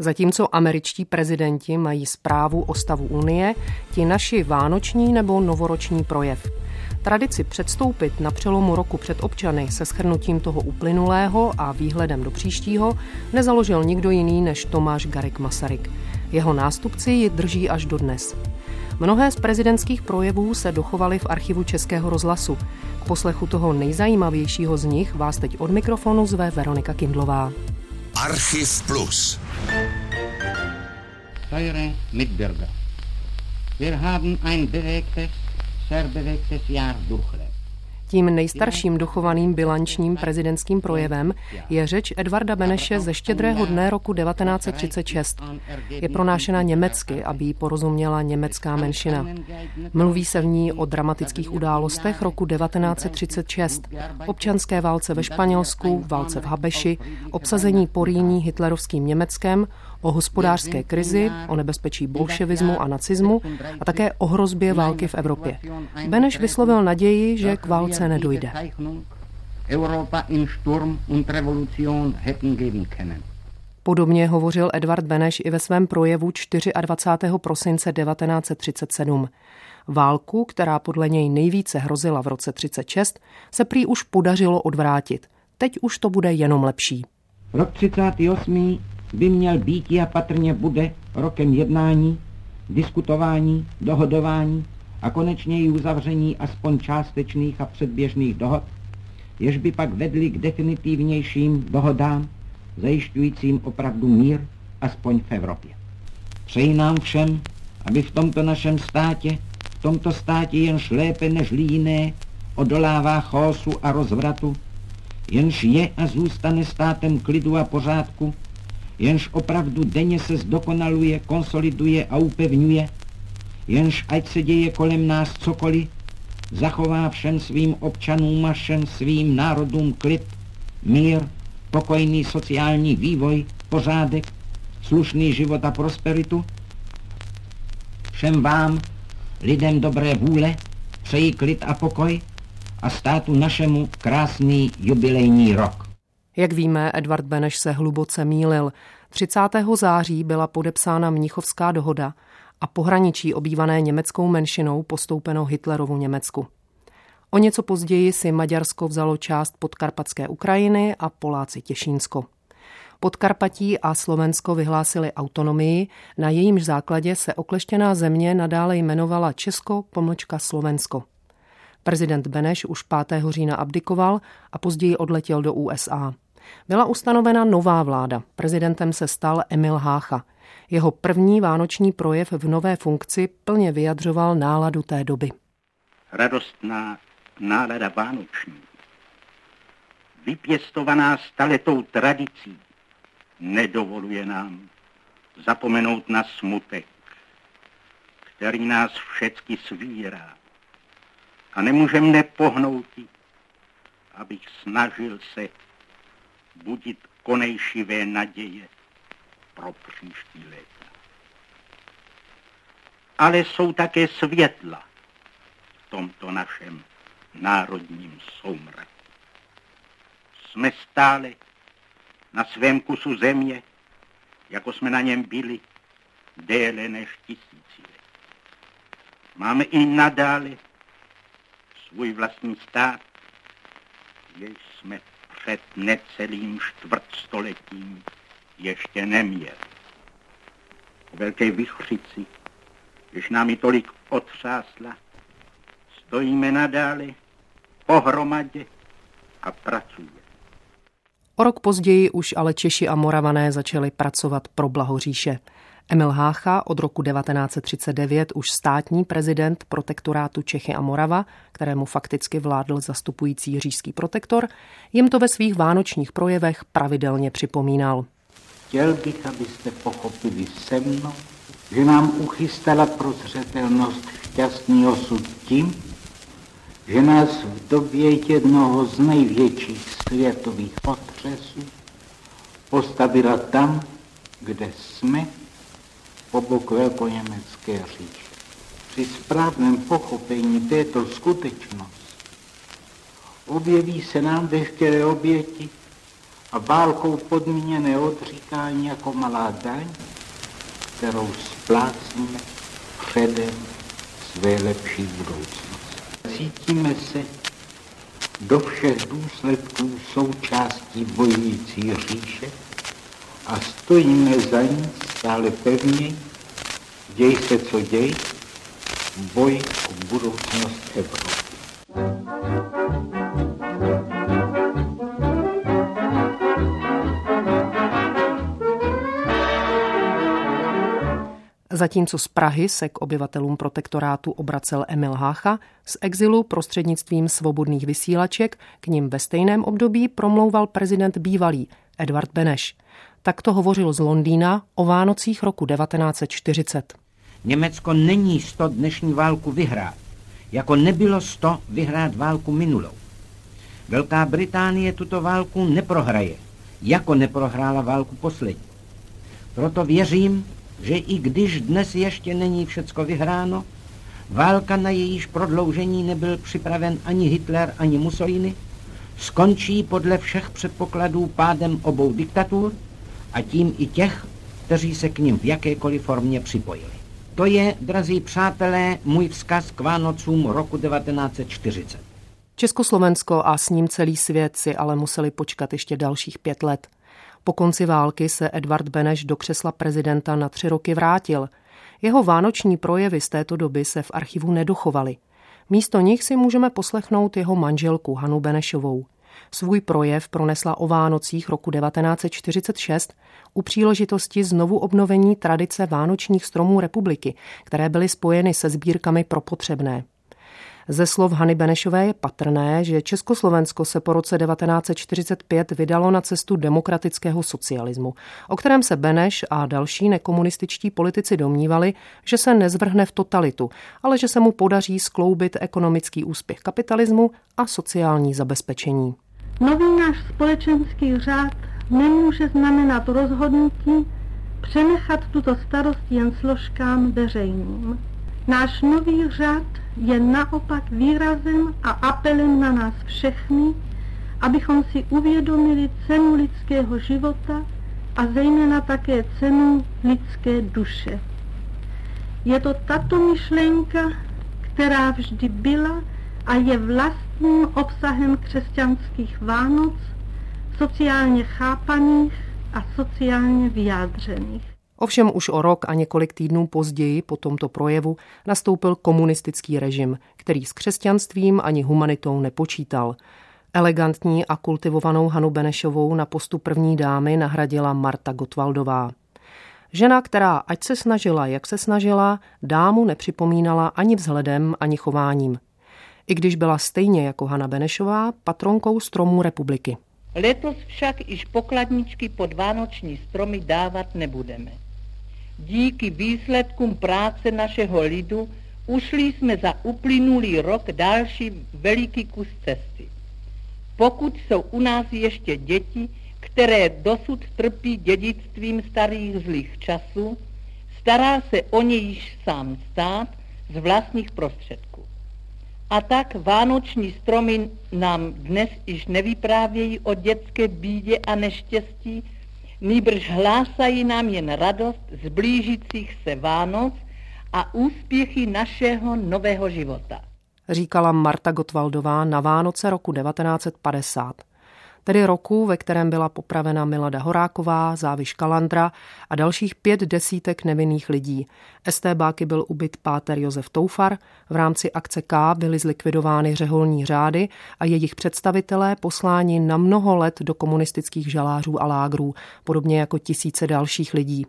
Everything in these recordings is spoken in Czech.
Zatímco američtí prezidenti mají zprávu o stavu Unie, ti naši vánoční nebo novoroční projev. Tradici předstoupit na přelomu roku před občany se schrnutím toho uplynulého a výhledem do příštího nezaložil nikdo jiný než Tomáš Garik Masaryk. Jeho nástupci ji drží až dodnes. Mnohé z prezidentských projevů se dochovaly v archivu Českého rozhlasu. K poslechu toho nejzajímavějšího z nich vás teď od mikrofonu zve Veronika Kindlová. Archiv Plus. Teure Mitbürger, wir haben ein bewegtes, sehr bewegtes Jahr durchlebt. Tím nejstarším dochovaným bilančním prezidentským projevem je řeč Edvarda Beneše ze štědrého dne roku 1936. Je pronášena německy, aby ji porozuměla německá menšina. Mluví se v ní o dramatických událostech roku 1936, občanské válce ve Španělsku, válce v Habeši, obsazení Poríní hitlerovským Německem, o hospodářské krizi, o nebezpečí bolševismu a nacismu a také o hrozbě války v Evropě. Beneš vyslovil naději, že k válce nedojde. Podobně hovořil Edvard Beneš i ve svém projevu 24. prosince 1937. Válku, která podle něj nejvíce hrozila v roce 36, se prý už podařilo odvrátit. Teď už to bude jenom lepší. Rok 38 by měl být a patrně bude rokem jednání, diskutování, dohodování a konečně i uzavření aspoň částečných a předběžných dohod, jež by pak vedly k definitivnějším dohodám, zajišťujícím opravdu mír, aspoň v Evropě. Přeji nám všem, aby v tomto našem státě, v tomto státě jenž lépe než jiné, odolává chaosu a rozvratu, jenž je a zůstane státem klidu a pořádku, jenž opravdu denně se zdokonaluje, konsoliduje a upevňuje, jenž ať se děje kolem nás cokoliv, zachová všem svým občanům a všem svým národům klid, mír, pokojný sociální vývoj, pořádek, slušný život a prosperitu. Všem vám, lidem dobré vůle, přeji klid a pokoj a státu našemu krásný jubilejní rok. Jak víme, Edvard Beneš se hluboce mýlil. 30. září byla podepsána Mnichovská dohoda a pohraničí obývané německou menšinou postoupeno Hitlerovu Německu. O něco později si Maďarsko vzalo část podkarpatské Ukrajiny a Poláci Těšínsko. Podkarpatí a Slovensko vyhlásili autonomii, na jejímž základě se okleštěná země nadále jmenovala Česko pomlčka Slovensko. Prezident Beneš už 5. října abdikoval a později odletěl do USA. Byla ustanovena nová vláda. Prezidentem se stal Emil Hácha. Jeho první vánoční projev v nové funkci plně vyjadřoval náladu té doby. Radostná nálada vánoční, vypěstovaná staletou tradicí, nedovoluje nám zapomenout na smutek, který nás všecky svírá. A nemůžem nepohnout, abych snažil se budit konejšivé naděje pro příští léta. Ale jsou také světla v tomto našem národním soumraku. Jsme stále na svém kusu země, jako jsme na něm byli déle než tisíci let. Máme i nadále svůj vlastní stát, jež jsme před necelým čtvrtstoletím ještě neměl. O velké vychřici, když nám i tolik otřásla, stojíme nadále pohromadě a pracujeme. O rok později už ale Češi a Moravané začali pracovat pro blaho říše. Emil Hácha, od roku 1939 už státní prezident protektorátu Čechy a Morava, kterému fakticky vládl zastupující říšský protektor, jim to ve svých vánočních projevech pravidelně připomínal. Chtěl bych, abyste pochopili se mnou, že nám uchystala prozřetelnost šťastný osud tím, že nás v době jednoho z největších světových otřesů postavila tam, kde jsme po boku velkoněmecké říše. Při správném pochopení této skutečnosti objeví se nám veškeré oběti a válkou podmíněné odříkání jako malá daň, kterou splácíme předem své lepší budoucnosti. Cítíme se do všech důsledků součástí bojující říše a stojíme za ní stále pevněji, děj se co děj, boj o budoucnost Evropy. Zatímco z Prahy se k obyvatelům protektorátu obracel Emil Hácha, z exilu prostřednictvím svobodných vysílaček k ním ve stejném období promlouval prezident bývalý Edvard Beneš. Takto hovořil z Londýna o Vánocích roku 1940. Německo není sto dnešní válku vyhrát, jako nebylo sto vyhrát válku minulou. Velká Británie tuto válku neprohraje, jako neprohrála válku poslední. Proto věřím, že i když dnes ještě není všecko vyhráno, válka na jejíž prodloužení nebyl připraven ani Hitler, ani Mussolini, skončí podle všech předpokladů pádem obou diktatur a tím i těch, kteří se k ním v jakékoliv formě připojili. To je, drazí přátelé, můj vzkaz k Vánocům roku 1940. Československo a s ním celý svět si ale museli počkat ještě dalších pět let. Po konci války se Edvard Beneš do křesla prezidenta na tři roky vrátil. Jeho vánoční projevy z této doby se v archivu nedochovaly. Místo nich si můžeme poslechnout jeho manželku Hanu Benešovou. Svůj projev pronesla o Vánocích roku 1946 u příležitosti znovu obnovení tradice vánočních stromů republiky, které byly spojeny se sbírkami pro potřebné. Ze slov Hany Benešové je patrné, že Československo se po roce 1945 vydalo na cestu demokratického socialismu, o kterém se Beneš a další nekomunističtí politici domnívali, že se nezvrhne v totalitu, ale že se mu podaří skloubit ekonomický úspěch kapitalismu a sociální zabezpečení. Nový náš společenský řád nemůže znamenat rozhodnutí přenechat tuto starost jen složkám veřejným. Náš nový řád je naopak výrazem a apelem na nás všechny, abychom si uvědomili cenu lidského života a zejména také cenu lidské duše. Je to tato myšlenka, která vždy byla a je vlastním obsahem křesťanských Vánoc, sociálně chápaných a sociálně vyjádřených. Ovšem už o rok a několik týdnů později po tomto projevu nastoupil komunistický režim, který s křesťanstvím ani humanitou nepočítal. Elegantní a kultivovanou Hanu Benešovou na postu první dámy nahradila Marta Gotwaldová. Žena, která ať se snažila, jak se snažila, dámu nepřipomínala ani vzhledem, ani chováním. I když byla stejně jako Hana Benešová patronkou stromů republiky. Letos však již pokladničky pod vánoční stromy dávat nebudeme. Díky výsledkům práce našeho lidu ušli jsme za uplynulý rok další veliký kus cesty. Pokud jsou u nás ještě děti, které dosud trpí dědictvím starých zlých časů, stará se o ně již sám stát z vlastních prostředků. A tak vánoční stromy nám dnes již nevyprávějí o dětské bídě a neštěstí, nýbrž hlásají nám jen radost z blížících se Vánoc a úspěchy našeho nového života. Říkala Marta Gotwaldová na Vánoce roku 1950 tedy roku, ve kterém byla popravena Milada Horáková, Záviš Kalandra a dalších pět desítek nevinných lidí. STBáky byl ubyt páter Josef Toufar, v rámci akce K byly zlikvidovány řeholní řády a jejich představitelé posláni na mnoho let do komunistických žalářů a lágrů, podobně jako tisíce dalších lidí.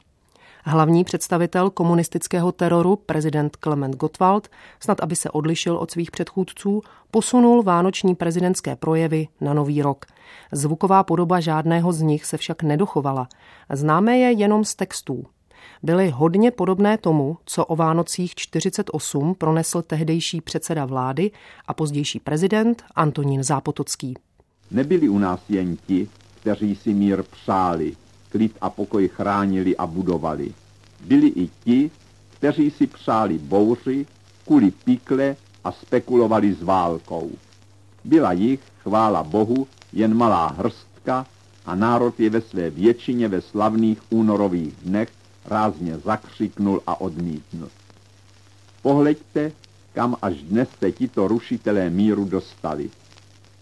Hlavní představitel komunistického teroru, prezident Klement Gottwald, snad aby se odlišil od svých předchůdců, posunul vánoční prezidentské projevy na nový rok. Zvuková podoba žádného z nich se však nedochovala. Známe je jenom z textů. Byly hodně podobné tomu, co o Vánocích 48 pronesl tehdejší předseda vlády a pozdější prezident Antonín Zápotocký. Nebyli u nás jen ti, kteří si mír přáli, klid a pokoj chránili a budovali. Byli i ti, kteří si přáli bouři, kuli pikle a spekulovali s válkou. Byla jich, chvála Bohu, jen malá hrstka a národ je ve své většině ve slavných únorových dnech rázně zakřiknul a odmítnul. Pohleďte, kam až dnes se tito rušitelé míru dostali.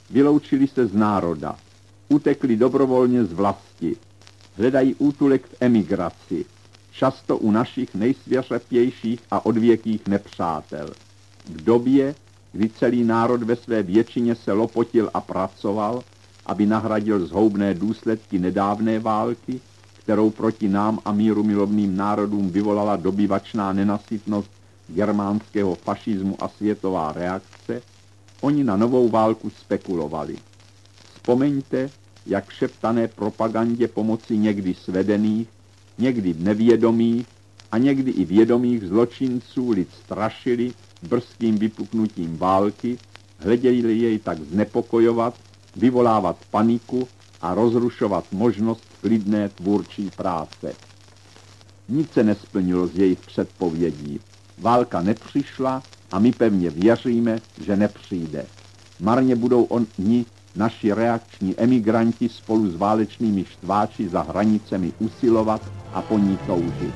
Vyloučili se z národa, utekli dobrovolně z vlasti, hledají útulek v emigraci, často u našich nejsvěřepějších a odvěkých nepřátel. V době, kdy celý národ ve své většině se lopotil a pracoval, aby nahradil zhoubné důsledky nedávné války, kterou proti nám a míru milovným národům vyvolala dobyvačná nenasytnost germánského fašismu a světová reakce, oni na novou válku spekulovali. Vzpomeňte, jak šeptané propagandě pomoci někdy svedených, někdy nevědomých a někdy i vědomých zločinců lid strašili brzkým vypuknutím války, hleděli jej tak znepokojovat, vyvolávat paniku a rozrušovat možnost klidné tvůrčí práce. Nic se nesplnilo z jejich předpovědí. Válka nepřišla a my pevně věříme, že nepřijde. Marně budou oni, naši reakční emigranti, spolu s válečnými štváči za hranicemi usilovat a po ní toužit.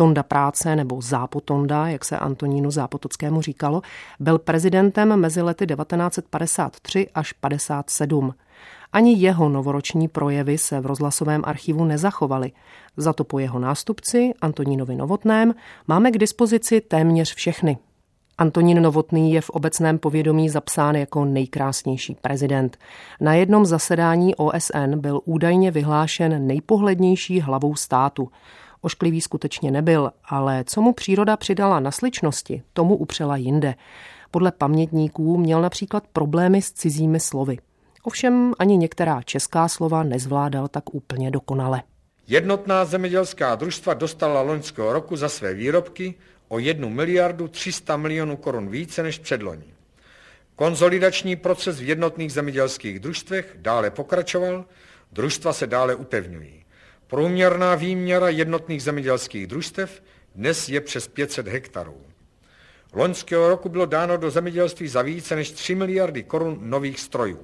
Tonda práce nebo Zápotonda, jak se Antonínu Zápotockému říkalo, byl prezidentem mezi lety 1953 až 57. Ani jeho novoroční projevy se v rozhlasovém archivu nezachovaly. Za to po jeho nástupci, Antonínovi Novotném, máme k dispozici téměř všechny. Antonín Novotný je v obecném povědomí zapsán jako nejkrásnější prezident. Na jednom zasedání OSN byl údajně vyhlášen nejpohlednější hlavou státu. Ošklivý skutečně nebyl, ale co mu příroda přidala na sličnosti, tomu upřela jinde. Podle pamětníků měl například problémy s cizími slovy. Ovšem ani některá česká slova nezvládal tak úplně dokonale. Jednotná zemědělská družstva dostala loňského roku za své výrobky o 1 miliardu 300 milionů korun více než předloni. Konzolidační proces v jednotných zemědělských družstvech dále pokračoval, družstva se dále upevňují. Průměrná výměra jednotných zemědělských družstev dnes je přes 500 hektarů. Loňského roku bylo dáno do zemědělství za více než 3 miliardy korun nových strojů.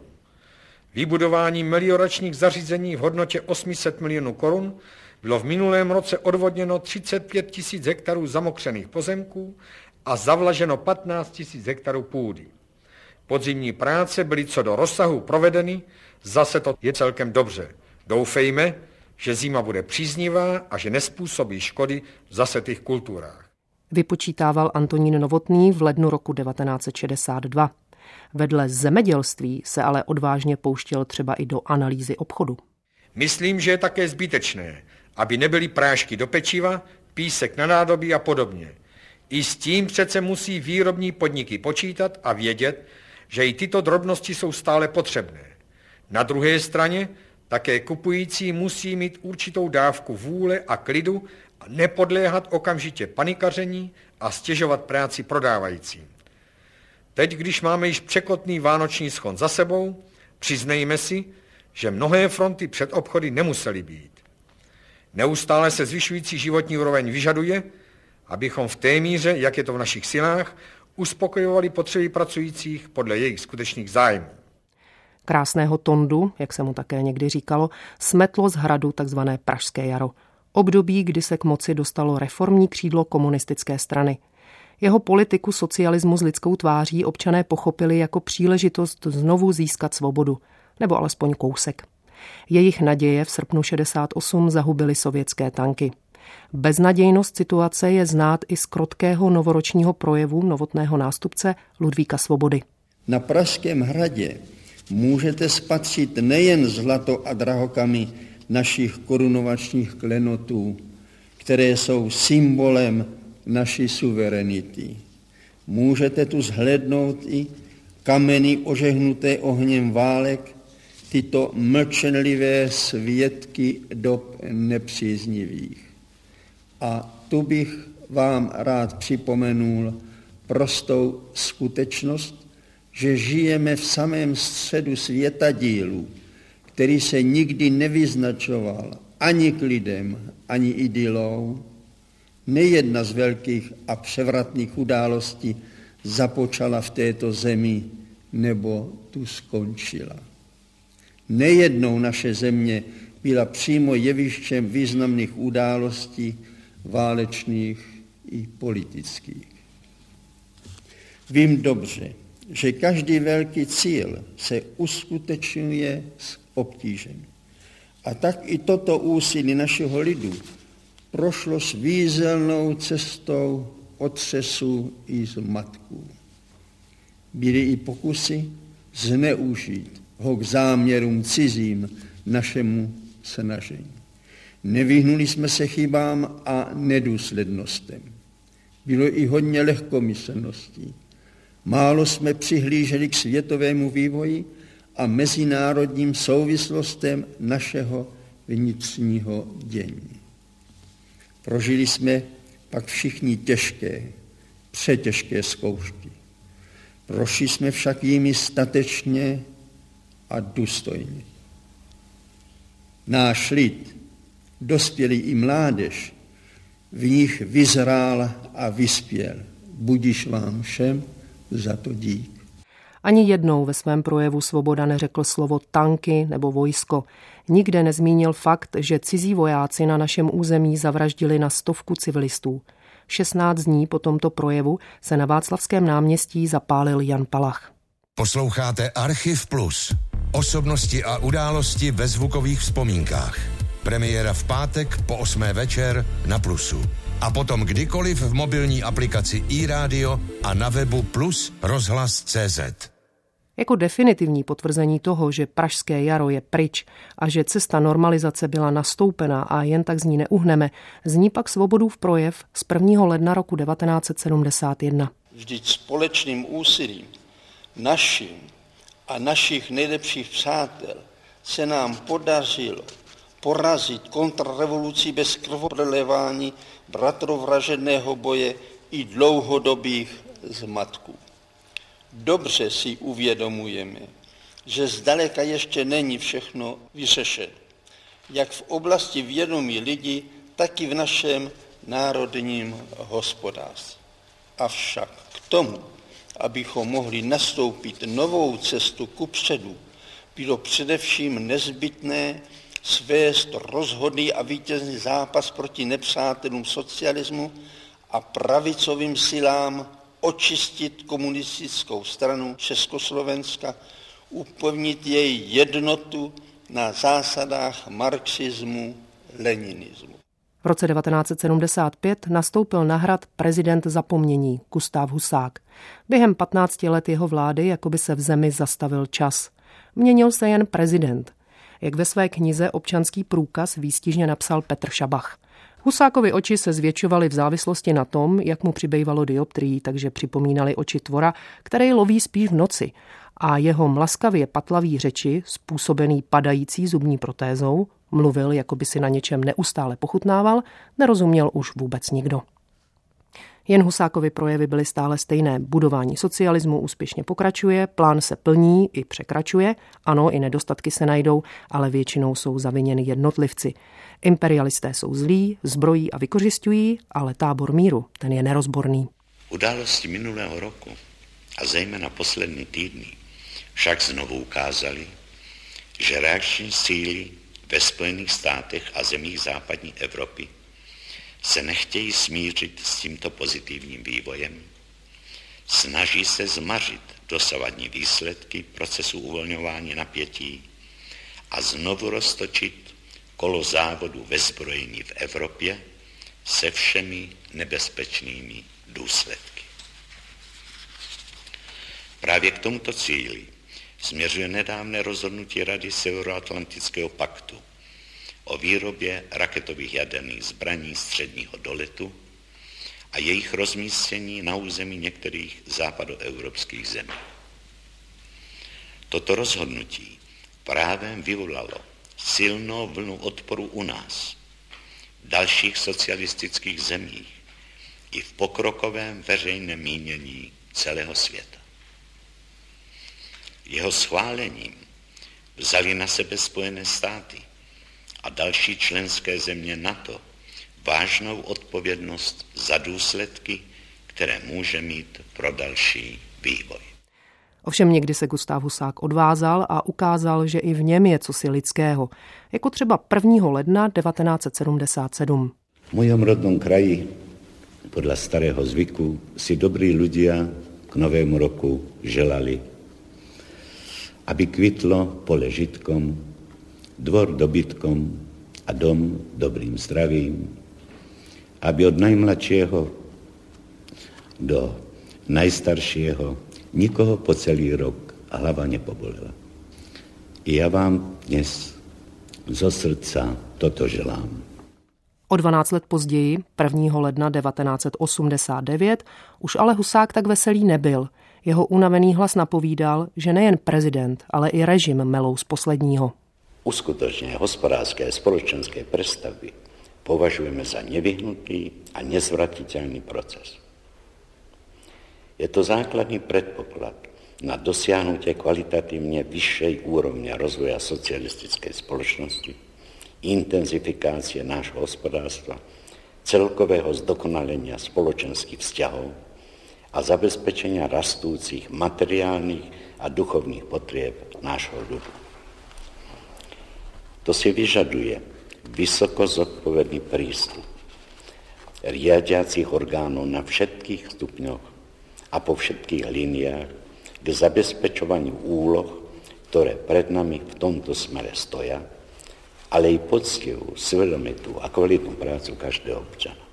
Vybudování melioračních zařízení v hodnotě 800 milionů korun bylo v minulém roce odvodněno 35 tisíc hektarů zamokřených pozemků a zavlaženo 15 tisíc hektarů půdy. Podzimní práce byly co do rozsahu provedeny, zase to je celkem dobře. Doufejme, že zima bude příznivá a že nespůsobí škody v zasetých kulturách. Vypočítával Antonín Novotný v lednu roku 1962. Vedle zemědělství se ale odvážně pouštěl třeba i do analýzy obchodu. Myslím, že je také zbytečné, aby nebyly prášky do pečiva, písek na nádobí a podobně. I s tím přece musí výrobní podniky počítat a vědět, že i tyto drobnosti jsou stále potřebné. Na druhé straně také kupující musí mít určitou dávku vůle a klidu a nepodléhat okamžitě panikaření a stěžovat práci prodávajícím. Teď, když máme již překotný vánoční schon za sebou, přiznejme si, že mnohé fronty před obchody nemusely být. Neustále se zvyšující životní úroveň vyžaduje, abychom v té míře, jak je to v našich silách, uspokojovali potřeby pracujících podle jejich skutečných zájmů. Krásného tondu, jak se mu také někdy říkalo, smetlo z hradu tzv. Pražské jaro. Období, kdy se k moci dostalo reformní křídlo komunistické strany. Jeho politiku socialismu s lidskou tváří občané pochopili jako příležitost znovu získat svobodu, nebo alespoň kousek. Jejich naděje v srpnu 68 zahubily sovětské tanky. Beznadějnost situace je znát i z krotkého novoročního projevu novotného nástupce Ludvíka Svobody. Na Pražském hradě můžete spatřit nejen zlato a drahokamy našich korunovačních klenotů, které jsou symbolem naší suverenity. Můžete tu zhlednout i kameny ožehnuté ohněm válek, tyto mlčenlivé svědky dob nepříznivých. A tu bych vám rád připomenul prostou skutečnost, že žijeme v samém středu světa dílu, který se nikdy nevyznačoval ani klidem, ani idylou, nejedna z velkých a převratných událostí započala v této zemi nebo tu skončila. Nejednou naše země byla přímo jevištěm významných událostí válečných i politických. Vím dobře, že každý velký cíl se uskutečňuje s obtížem. A tak i toto úsilí našeho lidu prošlo svízelnou cestou otřesu i zmatků. Byly i pokusy zneužít ho k záměrům cizím našemu snažení. Nevyhnuli jsme se chybám a nedůslednostem. Bylo i hodně lehkomyslností. Málo jsme přihlíželi k světovému vývoji a mezinárodním souvislostem našeho vnitřního dění. Prožili jsme pak všichni těžké, přetěžké zkoušky. Prošli jsme však jimi statečně a důstojně. Náš lid, dospělý i mládež, v nich vyzrál a vyspěl. Budiš vám všem za to dík. Ani jednou ve svém projevu Svoboda neřekl slovo tanky nebo vojsko. Nikde nezmínil fakt, že cizí vojáci na našem území zavraždili na stovku civilistů. 16 dní po tomto projevu se na Václavském náměstí zapálil Jan Palach. Posloucháte Archiv Plus. Osobnosti a události ve zvukových vzpomínkách. Premiéra v pátek po 8. večer na Plusu. A potom kdykoliv v mobilní aplikaci iRádio a na webu Plus rozhlas CZ. Jako definitivní potvrzení toho, že pražské jaro je pryč a že cesta normalizace byla nastoupena a jen tak z ní neuhneme, zní pak svobodův projev z 1. ledna roku 1971. Vždyť společným úsilím naším a našich nejlepších přátel se nám podařilo porazit kontrrevolucí bez krvoprelevání, bratrovražedného boje i dlouhodobých zmatků. Dobře si uvědomujeme, že zdaleka ještě není všechno vyřešeno, jak v oblasti vědomí lidí, tak i v našem národním hospodářství. Avšak k tomu, abychom mohli nastoupit novou cestu ku předu, bylo především nezbytné svést rozhodný a vítězný zápas proti nepřátelům socialismu a pravicovým silám očistit komunistickou stranu Československa, upevnit její jednotu na zásadách marxismu, leninismu. V roce 1975 nastoupil na hrad prezident zapomnění Gustav Husák. Během 15 let jeho vlády jako by se v zemi zastavil čas. Měnil se jen prezident. Jak ve své knize Občanský průkaz výstižně napsal Petr Šabach. Husákovi oči se zvětšovaly v závislosti na tom, jak mu přibývalo dioptrií, takže připomínali oči tvora, který loví spíš v noci a jeho mlaskavě patlavý řeči, způsobený padající zubní protézou, mluvil, jako by si na něčem neustále pochutnával, nerozuměl už vůbec nikdo. Jen Husákovi projevy byly stále stejné. Budování socialismu úspěšně pokračuje, plán se plní i překračuje. Ano, i nedostatky se najdou, ale většinou jsou zaviněny jednotlivci. Imperialisté jsou zlí, zbrojí a vykořišťují, ale tábor míru, ten je nerozborný. Události minulého roku a zejména poslední týdny však znovu ukázali, že reakční síly ve Spojených státech a zemích západní Evropy se nechtějí smířit s tímto pozitivním vývojem. Snaží se zmařit dosavadní výsledky procesu uvolňování napětí a znovu roztočit kolo závodu ve zbrojení v Evropě se všemi nebezpečnými důsledky. Právě k tomuto cíli směřuje nedávné rozhodnutí Rady Severoatlantického paktu o výrobě raketových jaderných zbraní středního doletu a jejich rozmístění na území některých západoevropských zemí. Toto rozhodnutí právě vyvolalo silnou vlnu odporu u nás, v dalších socialistických zemích i v pokrokovém veřejném mínění celého světa. Jeho schválením vzali na sebe Spojené státy a další členské země NATO vážnou odpovědnost za důsledky, které může mít pro další vývoj. Ovšem někdy se Gustav Husák odvázal a ukázal, že i v něm je cosi lidského, jako třeba 1. ledna 1977. V mojom rodnom kraji podle starého zvyku si dobrý ľudia k novému roku želali, aby kvitlo pole žitkom, dvor dobytkom a dom dobrým zdravím, aby od najmladšieho do najstaršieho nikoho po celý rok hlava nepobolela. I já vám dnes zo srdca toto želám. O 12 let později, 1. ledna 1989, už ale Husák tak veselý nebyl. Jeho unavený hlas napovídal, že nejen prezident, ale i režim melou z posledního. Uskutočně hospodářské společenské prestavby považujeme za nevyhnutý a nezvratitelný proces. Je to základný predpoklad na dosiahnutie kvalitatívne vyššej úrovne rozvoja socialistickej spoločnosti, intenzifikácie nášho hospodárstva, celkového zdokonalenia spoločenských vzťahov a zabezpečenia rastúcich materiálnych a duchovných potrieb nášho ľudu. To si vyžaduje vysoko zodpovedný prístup riadiacich orgánov na všetkých stupňoch a po všetkých líniách k zabezpečovaniu úloh, ktoré pred nami v tomto smere stoja, ale i poctivou, svedomitú a kvalitnú prácu každého občana.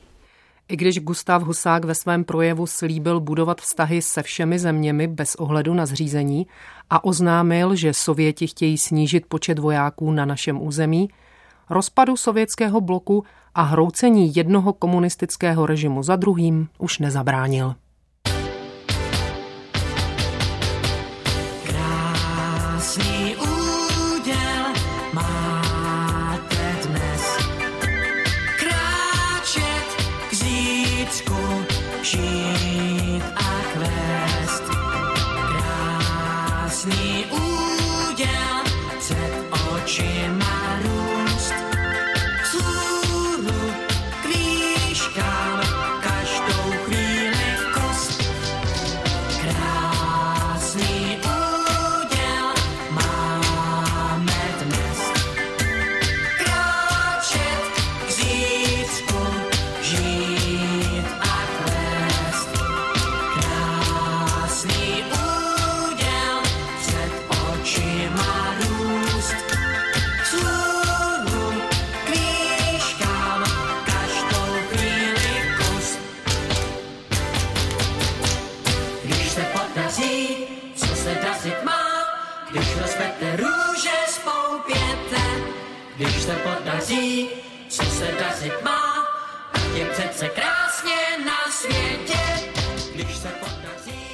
I když Gustav Husák ve svém projevu slíbil budovat vztahy se všemi zeměmi bez ohledu na zřízení a oznámil, že Sověti chtějí snížit počet vojáků na našem území, rozpadu sovětského bloku a hroucení jednoho komunistického režimu za druhým už nezabránil. she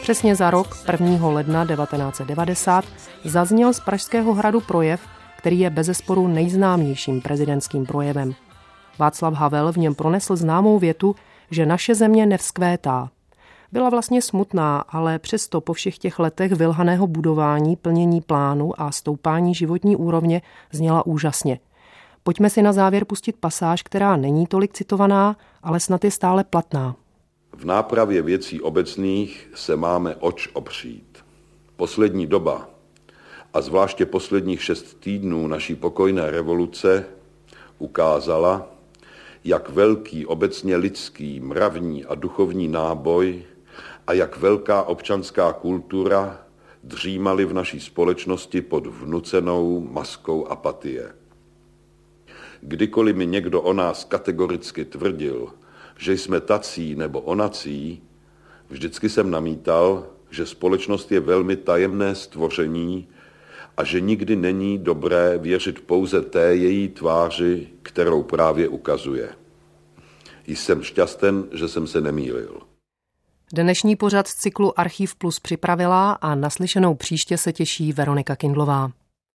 Přesně za rok, 1. ledna 1990, zazněl z Pražského hradu projev, který je bezesporu nejznámějším prezidentským projevem. Václav Havel v něm pronesl známou větu, že naše země nevzkvétá. Byla vlastně smutná, ale přesto po všech těch letech vylhaného budování, plnění plánu a stoupání životní úrovně zněla úžasně. Pojďme si na závěr pustit pasáž, která není tolik citovaná, ale snad je stále platná. V nápravě věcí obecných se máme oč opřít. Poslední doba, a zvláště posledních šest týdnů naší pokojné revoluce, ukázala, jak velký obecně lidský, mravní a duchovní náboj a jak velká občanská kultura dřímali v naší společnosti pod vnucenou maskou apatie. Kdykoliv mi někdo o nás kategoricky tvrdil, že jsme tací nebo onací, vždycky jsem namítal, že společnost je velmi tajemné stvoření a že nikdy není dobré věřit pouze té její tváři, kterou právě ukazuje. Jsem šťasten, že jsem se nemýlil. Dnešní pořad z cyklu Archiv Plus připravila a naslyšenou příště se těší Veronika Kindlová.